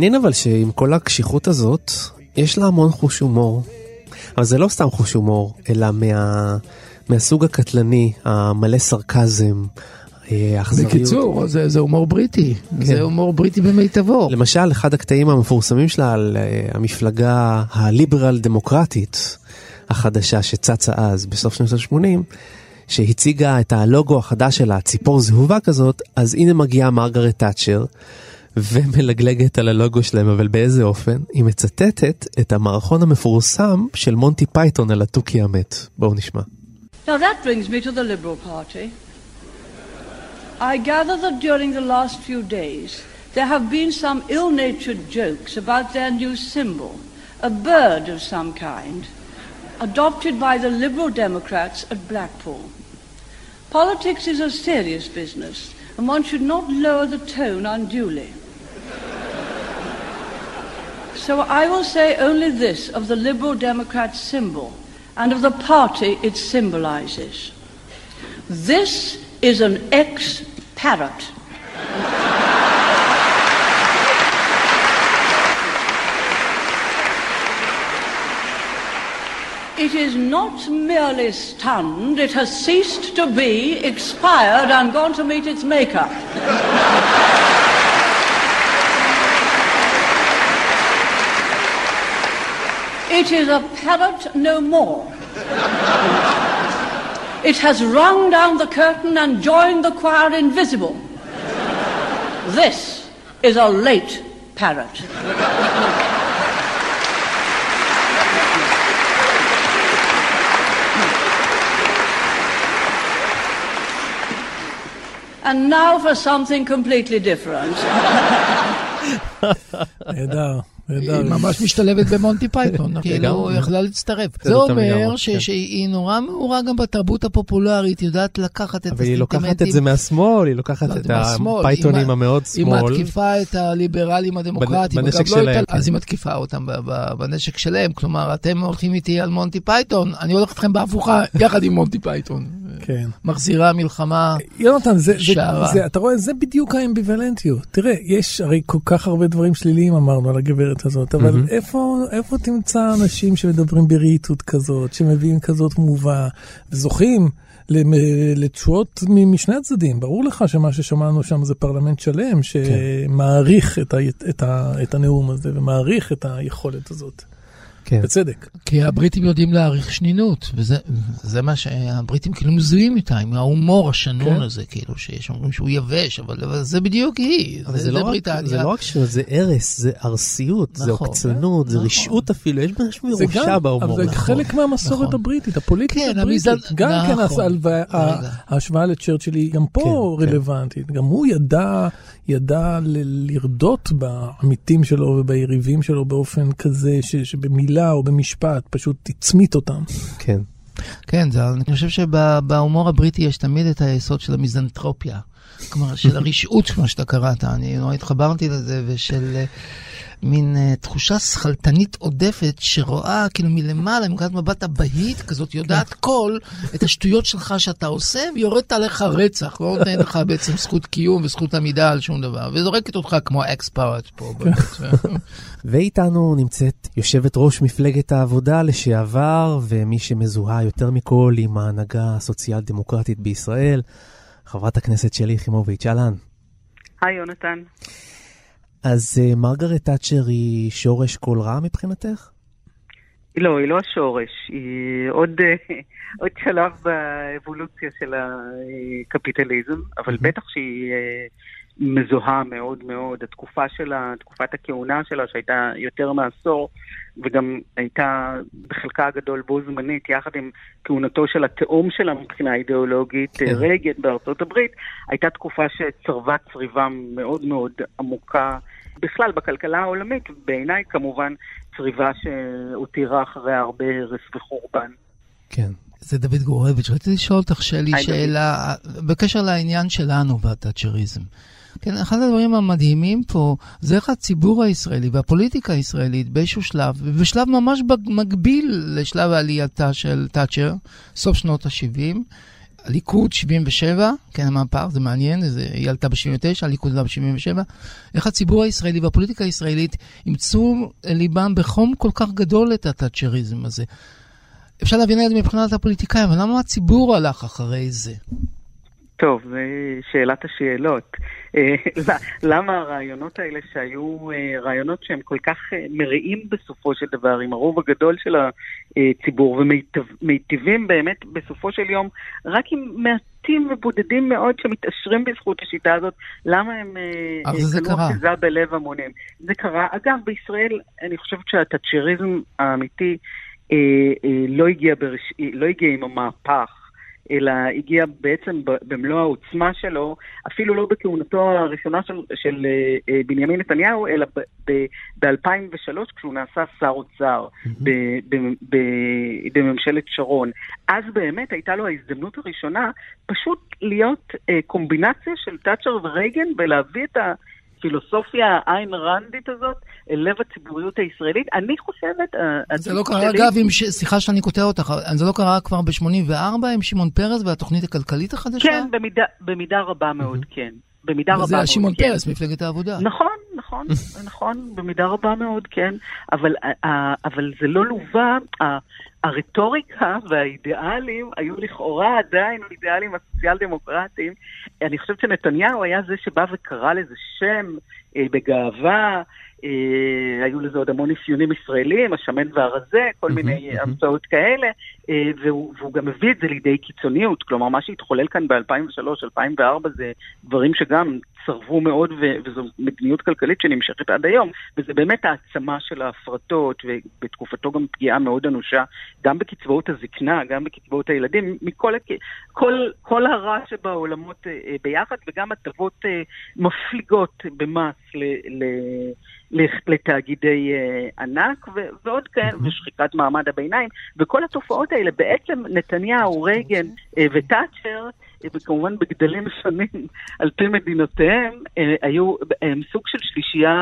[SPEAKER 4] מעניין אבל שעם כל הקשיחות הזאת, יש לה המון חוש הומור. אבל זה לא סתם חוש הומור, אלא מה, מהסוג הקטלני, המלא סרקזם, אה, אכזריות.
[SPEAKER 6] בקיצור, זה, זה הומור בריטי,
[SPEAKER 4] כן.
[SPEAKER 6] זה הומור בריטי במיטבו.
[SPEAKER 4] למשל, אחד הקטעים המפורסמים שלה על אה, המפלגה הליברל דמוקרטית החדשה שצצה אז, בסוף שנות ה-80, שהציגה את הלוגו החדש שלה, ציפור זהובה כזאת, אז הנה מגיעה מרגרט תאצ'ר ומלגלגת על הלוגו שלהם, אבל באיזה אופן? היא מצטטת את המערכון המפורסם של מונטי פייתון על התוכי המת. בואו נשמע.
[SPEAKER 1] Now that brings me to the Liberal Party. I gather that during the last few days there have been some ill-natured jokes about their new symbol, a bird of some kind, adopted by the Liberal Democrats at Blackpool. Politics is a serious business, and one should not lower the tone unduly. So I will say only this of the Liberal Democrat symbol and of the party it symbolizes. This is an ex-parrot. It is not merely stunned, it has ceased to be, expired, and gone to meet its maker. It is a parrot no more. it has rung down the curtain and joined the choir invisible. This is a late parrot. And now for something completely different.
[SPEAKER 5] You.
[SPEAKER 6] היא. ממש משתלבת במונטי פייתון, כאילו,
[SPEAKER 4] לגמרי.
[SPEAKER 6] יכלה להצטרף.
[SPEAKER 4] זה
[SPEAKER 6] זה אומר
[SPEAKER 4] כן.
[SPEAKER 6] שהיא נורא מעורה גם בתרבות הפופולרית, יודעת לקחת את
[SPEAKER 4] אבל היא לוקחת את זה. מהשמאל, היא לוקחת
[SPEAKER 6] לא,
[SPEAKER 4] את
[SPEAKER 6] זה.
[SPEAKER 4] הפייתונים
[SPEAKER 6] היא-
[SPEAKER 4] המאוד
[SPEAKER 6] היא
[SPEAKER 4] שמאל.
[SPEAKER 6] מתקיפה את הליברלים הדמוקרטים,
[SPEAKER 4] בנשק
[SPEAKER 6] לא
[SPEAKER 4] שלהם,
[SPEAKER 6] אז היא מתקיפה אותם בנשק שלהם, כלומר, אתם הולכים איתי על מונטי פייתון, אני הולך איתכם בהפוכה, יחד עם מונטי פייתון.
[SPEAKER 5] כן.
[SPEAKER 6] מחזירה מלחמה.
[SPEAKER 5] יונתן, זה, זה,
[SPEAKER 6] שערה.
[SPEAKER 5] זה, אתה רואה, זה בדיוק האמביוולנטיות. תראה, יש הרי כל כך הרבה דברים שליליים אמרנו על הגברת הזאת, אבל
[SPEAKER 4] מהמם.
[SPEAKER 5] איפה, איפה תמצא אנשים שמדברים ברהיטות כזאת, שמביאים כזאת תמובה, וזוכים לתשואות משני הצדדים. ברור לך שמה ששמענו שם זה פרלמנט שלם שמעריך את, ה, את, ה, את הנאום הזה ומעריך את היכולת הזאת.
[SPEAKER 4] כן.
[SPEAKER 5] בצדק.
[SPEAKER 6] כי הבריטים יודעים להעריך שנינות, וזה זה מה שהבריטים כאילו מזוהים איתה, עם ההומור השנון
[SPEAKER 4] כן.
[SPEAKER 6] הזה, כאילו, שיש אומרים שהוא יבש, אבל, אבל זה בדיוק היא,
[SPEAKER 4] אבל זה, לא רק,
[SPEAKER 6] בריטניה.
[SPEAKER 4] זה לא רק שטויות, זה הרס, זה ארסיות, זה
[SPEAKER 6] נכון,
[SPEAKER 4] עוקצנות, זה
[SPEAKER 6] נכון.
[SPEAKER 4] רשעות אפילו, יש ממש
[SPEAKER 5] זה
[SPEAKER 4] מרושע בהומור.
[SPEAKER 5] אבל זה
[SPEAKER 4] נכון.
[SPEAKER 5] חלק מהמסורת
[SPEAKER 6] נכון.
[SPEAKER 5] הבריטית, הפוליטית
[SPEAKER 6] כן,
[SPEAKER 5] הבריטית.
[SPEAKER 6] המזל-
[SPEAKER 5] גם כן
[SPEAKER 6] נכון.
[SPEAKER 5] ה-
[SPEAKER 6] רגע.
[SPEAKER 5] ההשוואה לצ'רצ'יל היא גם פה
[SPEAKER 4] כן, כן.
[SPEAKER 5] רלוונטית. גם הוא ידע, ידע ל- לרדות בעמיתים שלו וביריבים שלו באופן כזה ש- שבמילה או במשפט פשוט הצמית אותם.
[SPEAKER 4] כן.
[SPEAKER 6] כן, זה, אני חושב שבהומור הבריטי יש תמיד את היסוד של המיזנטרופיה. כלומר, של הרשעות, כמו שאתה קראת. אני נורא התחברתי לזה, ושל מין אה, תחושה שכלתנית עודפת, שרואה כאילו מלמעלה, מנקודת מבט אבהית כזאת, יודעת כל את השטויות שלך שאתה עושה, ויורדת עליך רצח, לא נותנת לך בעצם זכות קיום וזכות עמידה על שום דבר, וזורקת אותך כמו אקס פארט פה.
[SPEAKER 4] ואיתנו נמצאת יושבת ראש מפלגת העבודה לשעבר, ומי שמזוהה יותר מכל עם ההנהגה הסוציאל דמוקרטית בישראל, חברת הכנסת שלי יחימוביץ', אהלן.
[SPEAKER 9] היי יונתן.
[SPEAKER 4] אז uh, מרגרט תאצ'ר היא שורש כל רע מבחינתך?
[SPEAKER 9] לא, היא לא השורש, היא עוד, אה, עוד שלב באבולוציה של הקפיטליזם, אבל בטח שהיא אה, מזוהה מאוד מאוד. התקופה שלה, תקופת הכהונה שלה, שהייתה יותר מעשור, וגם הייתה בחלקה הגדול בו זמנית, יחד עם כהונתו של התאום שלה מבחינה אידיאולוגית,
[SPEAKER 4] כן.
[SPEAKER 9] רייגן בארצות הברית, הייתה תקופה שצרבה צריבה מאוד מאוד עמוקה. בכלל, בכלכלה העולמית, בעיניי כמובן צריבה שהותירה אחריה הרבה הרס וחורבן.
[SPEAKER 4] כן.
[SPEAKER 6] זה דוד גורביץ', רציתי לשאול אותך שלי. שאלה בקשר לעניין שלנו והתאצ'ריזם. כן, אחד הדברים המדהימים פה זה איך הציבור הישראלי והפוליטיקה הישראלית באיזשהו שלב, ובשלב ממש מקביל לשלב עלייתה של תאצ'ר, סוף שנות ה-70, הליכוד 77, כן, המהפך, זה מעניין, זה, היא עלתה ב-79, הליכוד עלה ב-77, איך הציבור הישראלי והפוליטיקה הישראלית אימצו ליבם בחום כל כך גדול את התאצ'ריזם הזה. אפשר להבין את זה מבחינת הפוליטיקאים, אבל למה הציבור הלך אחרי זה?
[SPEAKER 9] טוב, זו שאלת השאלות. אה, למה הרעיונות האלה שהיו אה, רעיונות שהם כל כך אה, מרעים בסופו של דבר עם הרוב הגדול של הציבור ומיטיבים באמת בסופו של יום רק עם מעטים ובודדים מאוד שמתעשרים בזכות השיטה הזאת, למה הם קנו. אחיזה בלב המונים? זה קרה. אגב, בישראל אני חושבת שהתאצ'ריזם האמיתי אה, אה, לא הגיע, ברש... לא הגיע עם המהפך. אלא הגיע בעצם במלוא העוצמה שלו, אפילו לא בכהונתו הראשונה של, של אה, אה, בנימין נתניהו, אלא ב-2003 כשהוא נעשה שר אוצר ב- ב- ב- בממשלת שרון. אז באמת הייתה לו ההזדמנות הראשונה פשוט להיות אה, קומבינציה של תאצ'ר ורייגן ולהביא את הפילוסופיה האין רנדית הזאת אל לב הציבוריות הישראלית. אני חושבת... אה,
[SPEAKER 6] זה לא קרה, אגב, עם ש... סליחה שאני קוטע אותך, זה לא קרה כבר ב-84 עם שמעון פרס והתוכנית הכלכלית החדשה?
[SPEAKER 9] כן, במידה, במידה רבה מאוד, כן. במידה רבה
[SPEAKER 6] זה היה
[SPEAKER 9] מאוד,
[SPEAKER 6] שמעון
[SPEAKER 9] כן.
[SPEAKER 6] פרס, מפלגת העבודה.
[SPEAKER 9] נכון, נכון. נכון, במידה רבה מאוד, כן, אבל, אה, אבל זה לא לווה, הרטוריקה והאידיאלים היו לכאורה עדיין האידיאלים הסוציאל דמוקרטיים. אני חושבת שנתניהו היה זה שבא וקרא לזה שם אה, בגאווה, אה, היו לזה עוד המון אפיונים ישראלים, השמן והרזה, כל מיני אה, המצאות כאלה, אה, והוא, והוא גם מביא את זה לידי קיצוניות, כלומר מה שהתחולל כאן ב-2003-2004 זה דברים שגם צרבו מאוד, ו- וזו מדיניות כלכלית שנמשכת עד היום, וזה באמת העצמה של ההפרטות, ובתקופתו גם פגיעה מאוד אנושה, גם בקצבאות הזקנה, גם בקצבאות הילדים, מכל הכ... כל, כל הרע שבעולמות אה, אה, ביחד, וגם הטבות אה, מפליגות במס ל... ל... לתאגידי ענק ו- ועוד כאלה, ושחיקת מעמד הביניים, וכל התופעות האלה, בעצם נתניהו, רייגן ותאצ'ר, וכמובן בגדלים שונים על פי מדינותיהם, אה, היו הם סוג של שלישייה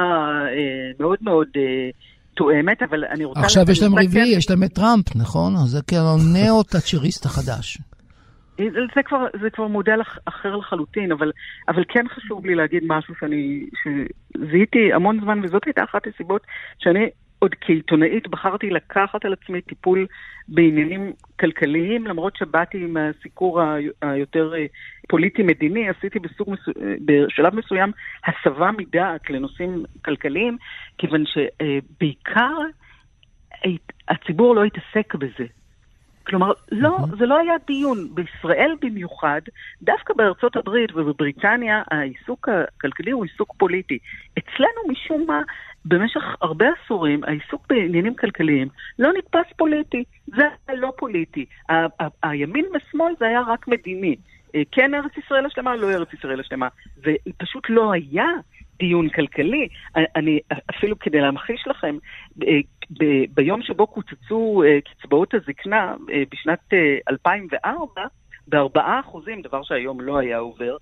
[SPEAKER 9] אה, מאוד מאוד אה, תואמת, אבל אני רוצה...
[SPEAKER 6] עכשיו יש להם רביעי, יש להם את טראמפ, נכון? אז זה כאילו נאו-טאצ'ריסט החדש.
[SPEAKER 9] זה כבר, זה כבר מודל אח- אחר לחלוטין, אבל, אבל כן חשוב לי להגיד משהו שאני, שזיהיתי המון זמן, וזאת הייתה אחת הסיבות שאני עוד כעיתונאית בחרתי לקחת על עצמי טיפול בעניינים כלכליים, למרות שבאתי מהסיקור ה- היותר אה, פוליטי-מדיני, עשיתי בסוג. אה, בשלב מסוים הסבה מדעת לנושאים כלכליים, כיוון שבעיקר הציבור לא התעסק בזה. כלומר, לא, זה לא היה דיון. בישראל במיוחד, דווקא בארצות הברית ובבריטניה, העיסוק הכלכלי הוא עיסוק פוליטי. אצלנו, משום מה, במשך הרבה עשורים, העיסוק בעניינים כלכליים לא נתפס פוליטי. זה היה לא פוליטי. ה- ה- הימין ושמאל זה היה רק מדיני. אה, כן ארץ ישראל השלמה, לא ארץ ישראל השלמה. ופשוט לא היה דיון כלכלי. אני, אפילו כדי להמחיש לכם, אה, ב- ביום שבו קוצצו אה, קצבאות הזקנה אה, בשנת אה, 2004, בארבעה אחוזים, דבר שהיום לא היה עובר,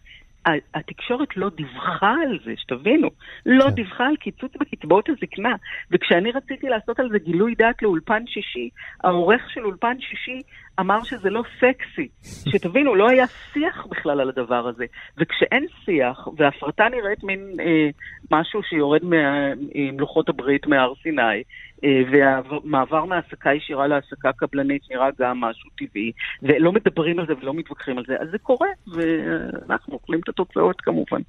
[SPEAKER 9] התקשורת לא דיווחה על זה, שתבינו, לא דיווחה על קיצוץ בקצבאות הזקנה. וכשאני רציתי לעשות על זה גילוי דעת לאולפן שישי, העורך של אולפן שישי אמר שזה לא סקסי. שתבינו, לא היה שיח בכלל על הדבר הזה. וכשאין שיח, והפרטה נראית מין אה, משהו שיורד מה- מלוחות הברית מהר סיני, אה, והמעבר מהעסקה ישירה להעסקה קבלנית נראה גם משהו טבעי, ולא מדברים על זה ולא מתווכחים על זה, אז זה קורה, ואנחנו אוכלים את התוצאות כמובן.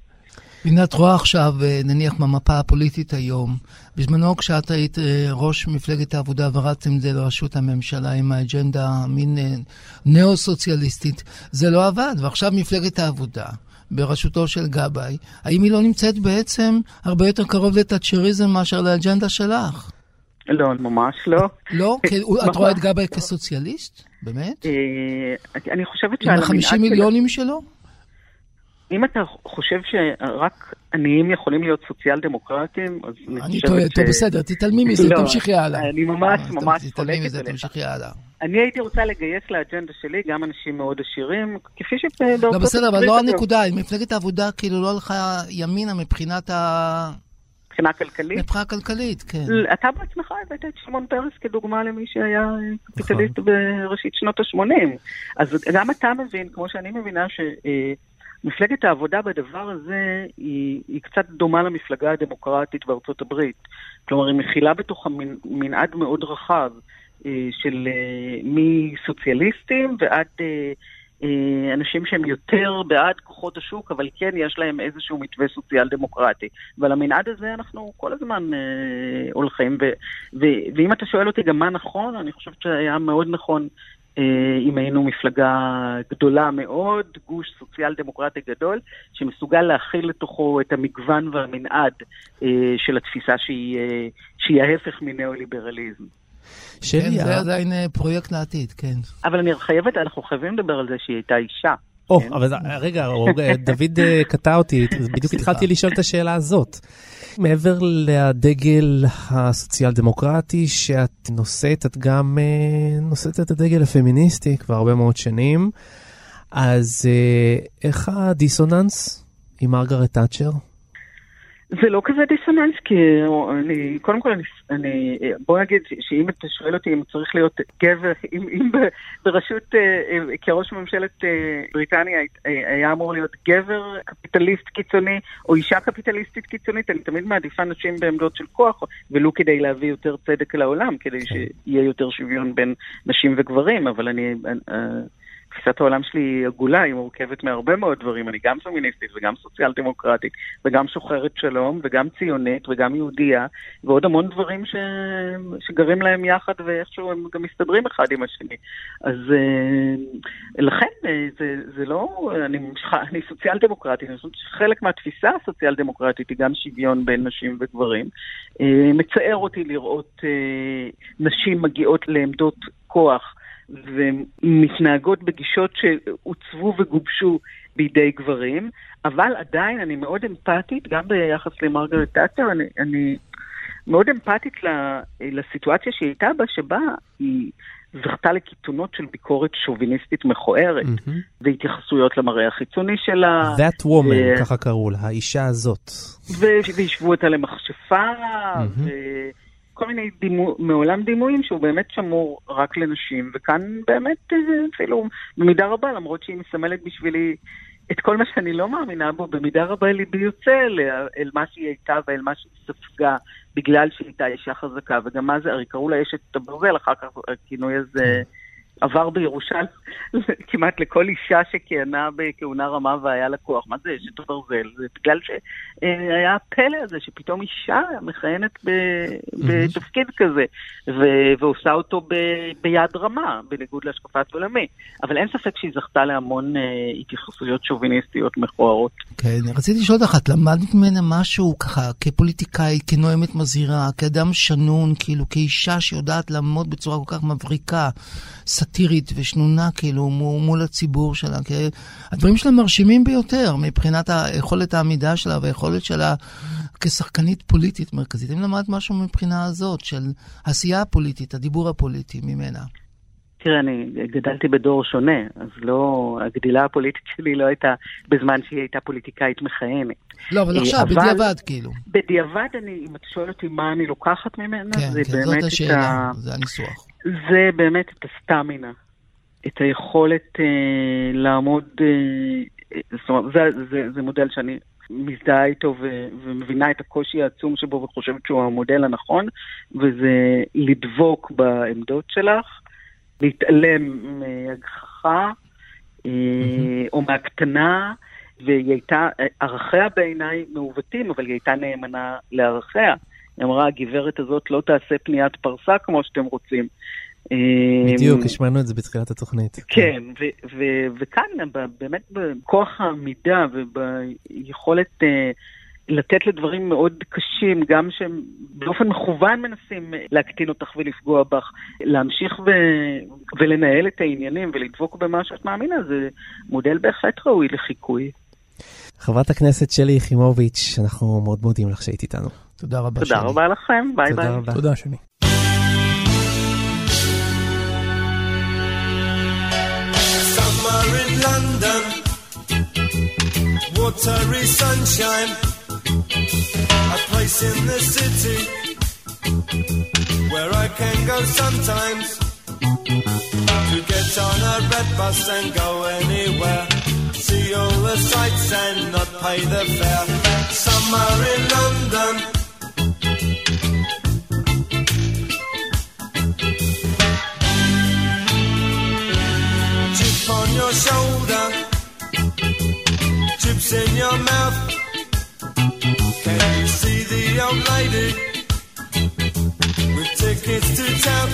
[SPEAKER 6] הנה את רואה עכשיו, אה, נניח במפה הפוליטית היום, בזמנו כשאת היית אה, ראש מפלגת העבודה ורצתם את זה לראשות הממשלה עם האג'נדה המין ניאו-סוציאליסטית, זה לא עבד, ועכשיו מפלגת העבודה. בראשותו של גבאי, האם היא לא נמצאת בעצם הרבה יותר קרוב לתאצ'ריזם מאשר לאג'נדה שלך?
[SPEAKER 9] לא, ממש לא.
[SPEAKER 6] לא? את רואה את גבאי כסוציאליסט? באמת?
[SPEAKER 9] אה, אני חושבת
[SPEAKER 6] עם
[SPEAKER 9] שעל
[SPEAKER 6] ה-50
[SPEAKER 9] המנעד של-
[SPEAKER 6] מיליונים שלו?
[SPEAKER 9] אם אתה חושב שרק עניים יכולים להיות סוציאל דמוקרטים, אז אני
[SPEAKER 6] אני
[SPEAKER 9] חושבת ש...
[SPEAKER 6] טוב, בסדר, תתעלמי מזה,
[SPEAKER 9] לא,
[SPEAKER 6] תמשיכי הלאה.
[SPEAKER 9] אני ממש
[SPEAKER 6] אה,
[SPEAKER 9] ממש
[SPEAKER 6] תתעלמי
[SPEAKER 9] חולקת
[SPEAKER 6] מזה,
[SPEAKER 9] עליך.
[SPEAKER 6] תמשיכי הלאה.
[SPEAKER 9] אני הייתי רוצה לגייס לאג'נדה שלי גם אנשים מאוד עשירים, כפי שבארצות
[SPEAKER 6] לא, בסדר, אבל לא הנקודה, מפלגת העבודה כאילו לא הלכה ימינה מבחינת ה...
[SPEAKER 9] מבחינה כלכלית.
[SPEAKER 6] מבחינה כלכלית, כן.
[SPEAKER 9] אתה בעצמך הבאת את שמעון פרס כדוגמה למי שהיה
[SPEAKER 6] נכון.
[SPEAKER 9] קפיטליסט בראשית שנות ה-80. אז גם אתה מבין, כמו שאני מבינה, שמפלגת העבודה בדבר הזה היא, היא קצת דומה למפלגה הדמוקרטית בארצות הברית. כלומר, היא מכילה בתוכה מנ- מנעד מאוד רחב אה, של אה, מסוציאליסטים ועד... אה, אנשים שהם יותר בעד כוחות השוק, אבל כן יש להם איזשהו מתווה סוציאל דמוקרטי. ועל המנעד הזה אנחנו כל הזמן אה, הולכים, ו, ו, ואם אתה שואל אותי גם מה נכון, אני חושבת שהיה מאוד נכון אם היינו מפלגה גדולה מאוד, גוש סוציאל דמוקרטי גדול, שמסוגל להכיל לתוכו את המגוון והמנעד אה, של התפיסה שהיא, אה, שהיא ההפך מניאו-ליברליזם.
[SPEAKER 4] שלי,
[SPEAKER 6] כן, זה עדיין אה, פרויקט לעתיד, כן.
[SPEAKER 9] אבל אני חייבת, אנחנו חייבים לדבר על זה שהיא הייתה אישה.
[SPEAKER 4] או, אבל זה- רגע, רגע, דוד אה, קטע אותי, בדיוק התחלתי לשאול את השאלה הזאת. מעבר לדגל הסוציאל דמוקרטי שאת נושאת, את גם אה, נושאת את הדגל הפמיניסטי כבר הרבה מאוד שנים, אז אה, איך הדיסוננס עם מרגרט תאצ'ר?
[SPEAKER 9] זה לא כזה דיסוננס, כי אני, קודם כל, אני, אני, בוא נגיד שאם אתה שואל אותי אם צריך להיות גבר, אם, אם בראשות, אה, אה, כראש ממשלת אה, בריטניה אה, היה אמור להיות גבר קפיטליסט קיצוני, או אישה קפיטליסטית קיצונית, אני תמיד מעדיפה נשים בעמדות של כוח, ולו כדי להביא יותר צדק לעולם, כדי שיהיה יותר שוויון בין נשים וגברים, אבל אני... תפיסת העולם שלי היא עגולה, היא מורכבת מהרבה מאוד דברים. אני גם פמיניסטית וגם סוציאל דמוקרטית וגם שוחרת שלום וגם ציונית וגם יהודייה ועוד המון דברים ש... שגרים להם יחד ואיכשהו הם גם מסתדרים אחד עם השני. אז אה, לכן אה, זה, זה לא, אני, אני סוציאל דמוקרטית, אני חושבת שחלק מהתפיסה הסוציאל דמוקרטית היא גם שוויון בין נשים וגברים. אה, מצער אותי לראות נשים מגיעות לעמדות כוח. ומתנהגות בגישות שעוצבו וגובשו בידי גברים, אבל עדיין אני מאוד אמפתית, גם ביחס למרגרט תאצ'ר, אני, אני מאוד אמפתית לסיטואציה שהיא הייתה בה, שבה היא זכתה לקיתונות של ביקורת שוביניסטית מכוערת, והתייחסויות למראה החיצוני שלה.
[SPEAKER 4] That woman,
[SPEAKER 9] ו-
[SPEAKER 4] ככה קראו לה, האישה הזאת.
[SPEAKER 9] ו- והשוו אותה למכשפה, וכל מיני דימו, מעולם דימויים שהוא באמת שמור רק לנשים, וכאן באמת אה, אפילו במידה רבה, למרות שהיא מסמלת בשבילי את כל מה שאני לא מאמינה בו, במידה רבה ליבי יוצא אליה, אל מה שהיא הייתה ואל מה שהיא ספגה, בגלל שהיא הייתה אישה חזקה, וגם מה זה, הרי קראו לה אשת הברזל, אחר כך הכינוי הזה עבר בירושלים כמעט לכל אישה שכיהנה בכהונה רמה והיה לה כוח. מה זה אשת הברזל? זה בגלל שהיה הפלא הזה שפתאום אישה מכהנת ב- בתפקיד כזה, ו- ועושה אותו ב- ביד רמה, בניגוד להשקפת עולמי. אבל אין ספק שהיא זכתה להמון אה, התייחסויות שוביניסטיות מכוערות.
[SPEAKER 6] כן, רציתי לשאול אותך, את למדת ממנה משהו ככה, כפוליטיקאית, כנואמת מזהירה, כאדם שנון, כאילו, כאישה שיודעת לעמוד בצורה כל כך מבריקה, סאטירית ושנונה, כאילו, מול, הציבור שלה. כי הדברים שלה מרשימים ביותר, מבחינת היכולת העמידה שלה והיכולת שלה כשחקנית פוליטית מרכזית. אם למדת משהו מבחינה הזאת, של עשייה הפוליטית, הדיבור הפוליטי ממנה.
[SPEAKER 9] תראה, אני גדלתי בדור שונה, אז לא, הגדילה הפוליטית שלי לא הייתה בזמן שהיא הייתה פוליטיקאית מכהנת.
[SPEAKER 6] לא, אבל
[SPEAKER 9] אה,
[SPEAKER 6] עכשיו, בדיעבד, כאילו.
[SPEAKER 9] בדיעבד, אני, אם אתה שואל אותי מה אני לוקחת ממנה,
[SPEAKER 6] כן,
[SPEAKER 9] זה
[SPEAKER 6] כן,
[SPEAKER 9] באמת
[SPEAKER 6] זאת
[SPEAKER 9] את
[SPEAKER 6] השאלה,
[SPEAKER 9] ה...
[SPEAKER 6] זה הניסוח.
[SPEAKER 9] זה באמת את הסטמינה, את היכולת אה, לעמוד, אה, אה, זאת אומרת, זה, זה, זה מודל שאני מזדהה איתו ו, ומבינה את הקושי העצום שבו וחושבת שהוא המודל הנכון, וזה לדבוק בעמדות שלך, להתעלם מהגחכה אה, או מהקטנה, והיא הייתה, ערכיה בעיניי מעוותים, אבל היא הייתה נאמנה לערכיה. היא אמרה, הגברת הזאת לא תעשה פניית פרסה כמו שאתם רוצים. אה,
[SPEAKER 4] בדיוק, השמענו את זה בתחילת התוכנית.
[SPEAKER 9] כן, וכאן באמת בכוח העמידה וביכולת אה, לתת לדברים מאוד קשים, גם שהם באופן מכוון מנסים להקטין אותך ולפגוע בך, להמשיך ו- ולנהל את העניינים ולדבוק במה שאת מאמינה, זה מודל בהחלט ראוי לחיקוי.
[SPEAKER 4] חברת הכנסת שלי יחימוביץ', אנחנו מאוד מודים לך שהיית איתנו.
[SPEAKER 6] תודה רבה.
[SPEAKER 9] תודה רבה לכם, ביי
[SPEAKER 4] תודה
[SPEAKER 9] ביי.
[SPEAKER 4] רבה.
[SPEAKER 5] תודה שני.
[SPEAKER 7] Summer in London, watery sunshine, a place in the city where I can go sometimes to get on a red bus and go anywhere. See all the sights and not pay the fare. Summer in London. Chips in your mouth. Can you see the old lady with tickets to town?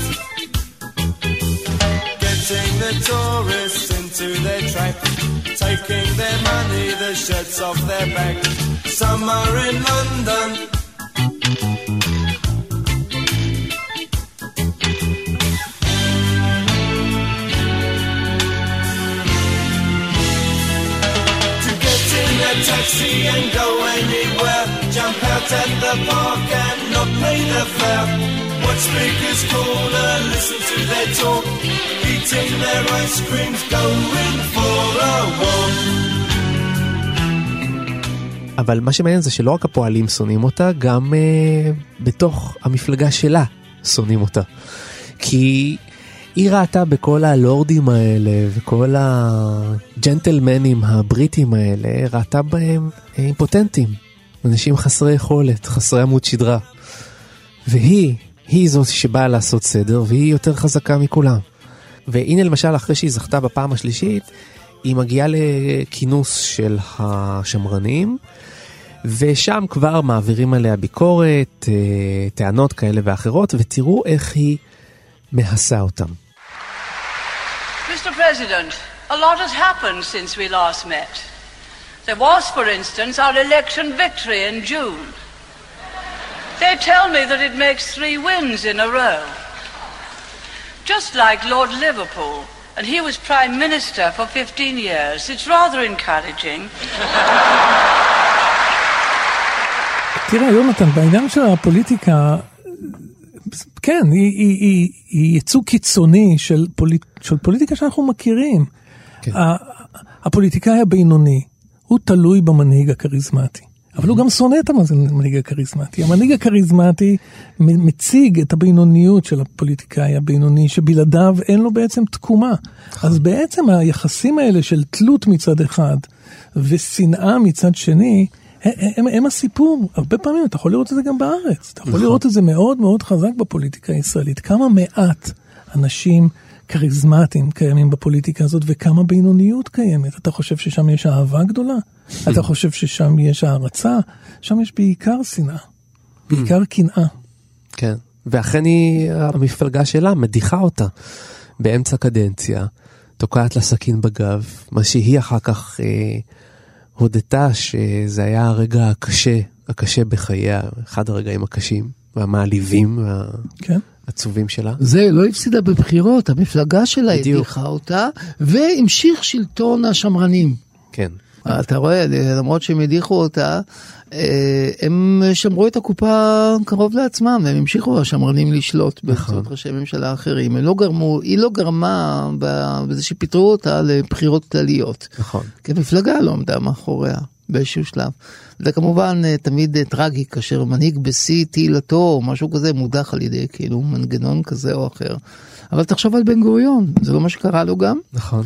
[SPEAKER 7] Getting the tourists into their trap, taking their money, the shirts off their back. Summer in London. Taxi and go anywhere. Jump out at the park and not pay the fare. Watch speakers call and listen to their talk. Eating their ice creams, going for a walk.
[SPEAKER 4] אבל מה שמעניין זה שלא רק הפועלים שונאים אותה, גם אה, בתוך המפלגה שלה שונאים אותה. כי היא ראתה בכל הלורדים האלה וכל הג'נטלמנים הבריטים האלה, ראתה בהם אה, אימפוטנטים, אנשים חסרי יכולת, חסרי עמוד שדרה. והיא, היא זאת שבאה לעשות סדר, והיא יותר חזקה מכולם. והנה למשל, אחרי שהיא זכתה בפעם השלישית, היא מגיעה לכינוס של השמרנים, ושם כבר מעבירים עליה ביקורת, אה, טענות כאלה ואחרות, ותראו איך היא מהסה אותם.
[SPEAKER 8] Mr. President, a lot has happened since we last met. There was, for instance, our election victory in June. They tell me that it makes three wins in a row. Just like Lord Liverpool, and he was Prime Minister for 15 years. It's rather encouraging.
[SPEAKER 5] תראה, יונתן, בעניין של הפוליטיקה, כן, היא, היא, היא, היא יצוג קיצוני של, פוליט, של פוליטיקה שאנחנו מכירים. כן. הפוליטיקאי הבינוני, הוא תלוי במנהיג הכריזמטי. אבל הוא גם שונא את המנהיג הכריזמטי. המנהיג הכריזמטי מציג את הבינוניות של הפוליטיקאי הבינוני, שבלעדיו אין לו בעצם תקומה. אז בעצם היחסים האלה של תלות מצד אחד ושנאה מצד שני, הם, הם הסיפור. הרבה פעמים אתה יכול לראות את זה גם בארץ. אתה יכול נכון. לראות את זה מאוד מאוד חזק בפוליטיקה הישראלית. כמה מעט אנשים כריזמטיים קיימים בפוליטיקה הזאת וכמה בינוניות קיימת. אתה חושב ששם יש אהבה גדולה? אתה חושב ששם יש הערצה? שם יש בעיקר שנאה. בעיקר קנאה.
[SPEAKER 4] כן, ואכן היא, המפלגה שלה מדיחה אותה באמצע קדנציה, תוקעת לה סכין בגב, מה שהיא אחר כך אה, הודתה שזה היה הרגע הקשה, הקשה בחייה, אחד הרגעים הקשים והמעליבים. וה...
[SPEAKER 5] כן.
[SPEAKER 4] שלה.
[SPEAKER 6] זה, לא הפסידה בבחירות, המפלגה שלה הדיחה אותה, והמשיך שלטון השמרנים.
[SPEAKER 4] כן.
[SPEAKER 6] אתה רואה, למרות שהם הדיחו אותה, אה, הם שמרו את הקופה קרוב לעצמם, הם המשיכו השמרנים לשלוט באמצעות נכון. ראשי ממשלה אחרים. הם לא גרמו, היא לא גרמה בזה שפיטרו אותה לבחירות כלליות.
[SPEAKER 4] נכון.
[SPEAKER 6] כי המפלגה לא עמדה מאחוריה. באיזשהו שלב. זה כמובן אה, תמיד אה, טרגי כאשר מנהיג בשיא תהילתו או משהו כזה מודח על ידי כאילו מנגנון כזה או אחר. אבל תחשוב על בן גוריון, זה לא מה שקרה לו גם.
[SPEAKER 4] נכון.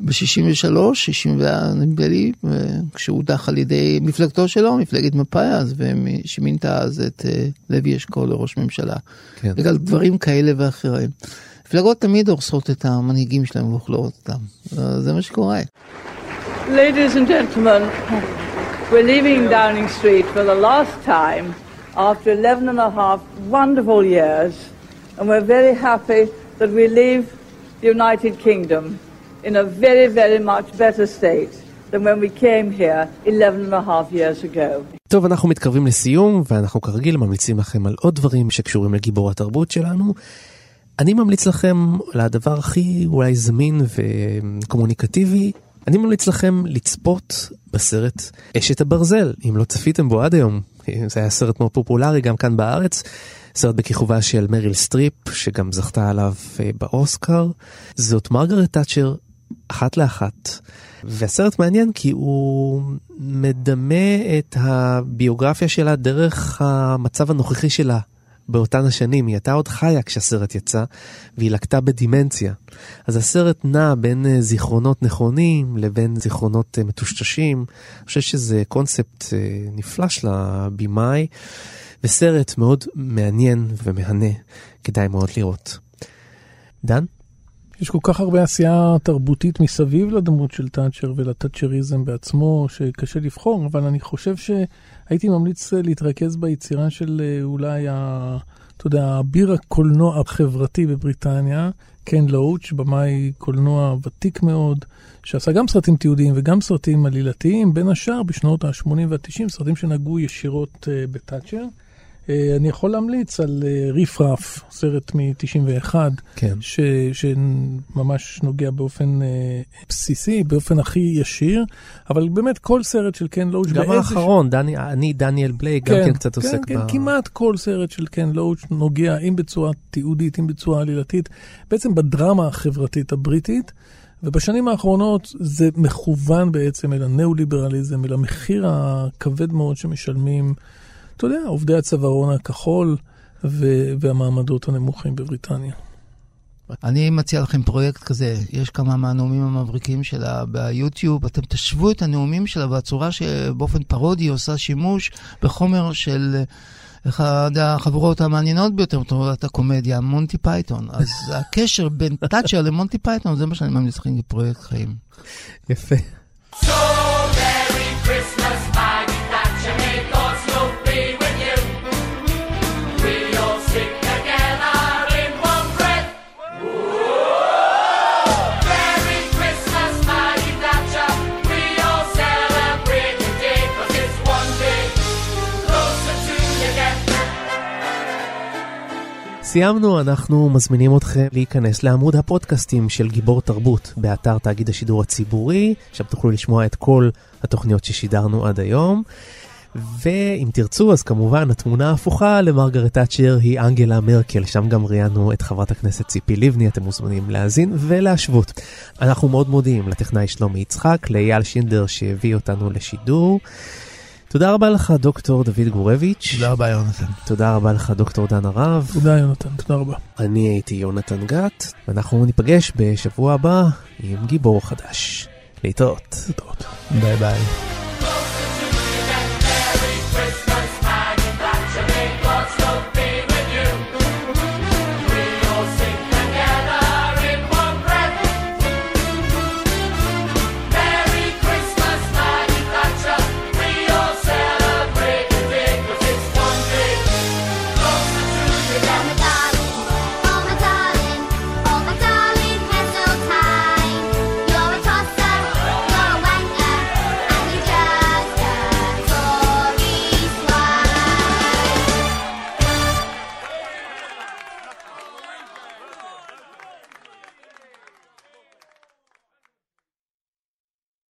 [SPEAKER 6] ב-63, 60 נדמה לי, כשהוא הודח על ידי מפלגתו שלו, מפלגת מפא"י אז, שמינתה אז את אה, לוי אשכול לראש ממשלה. כן. בגלל דברים כאלה ואחרים. מפלגות תמיד הורסות את המנהיגים שלהם ואוכלות אותם. זה מה שקורה.
[SPEAKER 1] Ladies and gentlemen, we're leaving Downing Street for the last time after 11 and a half wonderful years, and we're very happy that we leave the United Kingdom in a very, very much better state than when we came here 11 and a half years ago.
[SPEAKER 4] טוב, אנחנו מתקרבים לסיום, ואנחנו כרגיל ממליצים לכם על עוד דברים שקשורים לגיבור התרבות שלנו. אני ממליץ לכם על הדבר הכי אולי זמין וקומוניקטיבי, אני ממליץ לכם לצפות בסרט אשת הברזל, אם לא צפיתם בו עד היום. זה היה סרט מאוד פופולרי גם כאן בארץ. סרט בכיכובה של מריל סטריפ, שגם זכתה עליו אה, באוסקר. זאת מרגרט תאצ'ר אחת לאחת. והסרט מעניין כי הוא מדמה את הביוגרפיה שלה דרך המצב הנוכחי שלה באותן השנים, היא הייתה עוד חיה כשהסרט יצא, והיא לקתה בדמנציה. אז הסרט נע בין אה, זיכרונות נכונים לבין זיכרונות אה, מטושטשים. אני חושב שזה קונספט אה, נפלא של הבמאי, וסרט מאוד מעניין ומהנה, כדאי מאוד לראות. דן?
[SPEAKER 5] יש כל כך הרבה עשייה תרבותית מסביב לדמות של תאצ'ר ולתאצ'ריזם בעצמו, שקשה לבחור, אבל אני חושב שהייתי ממליץ להתרכז ביצירה של אה, אולי, ה, אתה יודע, אביר הקולנוע החברתי בבריטניה, קן לואוץ', במאי קולנוע ותיק מאוד, שעשה גם סרטים תיעודיים וגם סרטים עלילתיים, בין השאר בשנות ה-80 וה-90, סרטים שנגעו ישירות uh, בתאצ'ר. אה, אני יכול להמליץ על אה, ריף רף, סרט מ-91,
[SPEAKER 4] כן.
[SPEAKER 5] ש, שממש נוגע באופן אה, בסיסי, באופן הכי ישיר, אבל באמת כל סרט של קן לואוץ'
[SPEAKER 4] גם האחרון, ש... דני, אני דניאל בלייק, כן, גם כן קצת כן, עוסק
[SPEAKER 5] כן, ב... כמעט כל סרט של קן לואוץ' נוגע, אם בצורה תיעודית, אם בצורה עלילתית, בעצם בדרמה החברתית הבריטית. ובשנים האחרונות זה מכוון בעצם אל הניאו-ליברליזם, אל המחיר הכבד מאוד שמשלמים, אתה יודע, עובדי הצווארון הכחול ו- והמעמדות הנמוכים בבריטניה.
[SPEAKER 6] אני מציע לכם פרויקט כזה, יש כמה מהנאומים המבריקים שלה ביוטיוב, אתם תשוו את הנאומים שלה והצורה שבאופן פרודי עושה שימוש בחומר של אחד החברות המעניינות ביותר בתורת הקומדיה, מונטי פייתון. אז הקשר בין תאצ'ר למונטי פייתון, זה מה שאני ממליץ לכם כפרויקט חיים.
[SPEAKER 4] יפה. סיימנו, אנחנו מזמינים אתכם להיכנס לעמוד הפודקאסטים של גיבור תרבות באתר תאגיד השידור הציבורי, שם תוכלו לשמוע את כל התוכניות ששידרנו עד היום. ואם תרצו, אז כמובן התמונה ההפוכה למרגרט תאצ'ר היא אנגלה מרקל, שם גם ראיינו את חברת הכנסת ציפי לבני, אתם מוזמנים להאזין ולהשוות. אנחנו מאוד מודים לטכנאי שלומי יצחק, לאייל שינדר שהביא אותנו לשידור. תודה רבה לך, דוקטור דוד גורביץ'.
[SPEAKER 6] תודה רבה, יונתן.
[SPEAKER 4] תודה רבה לך, דוקטור דן הרב.
[SPEAKER 5] תודה, יונתן, תודה רבה.
[SPEAKER 4] אני הייתי יונתן גת, ואנחנו ניפגש בשבוע הבא עם גיבור חדש. להתראות.
[SPEAKER 5] להתראות.
[SPEAKER 6] ביי ביי.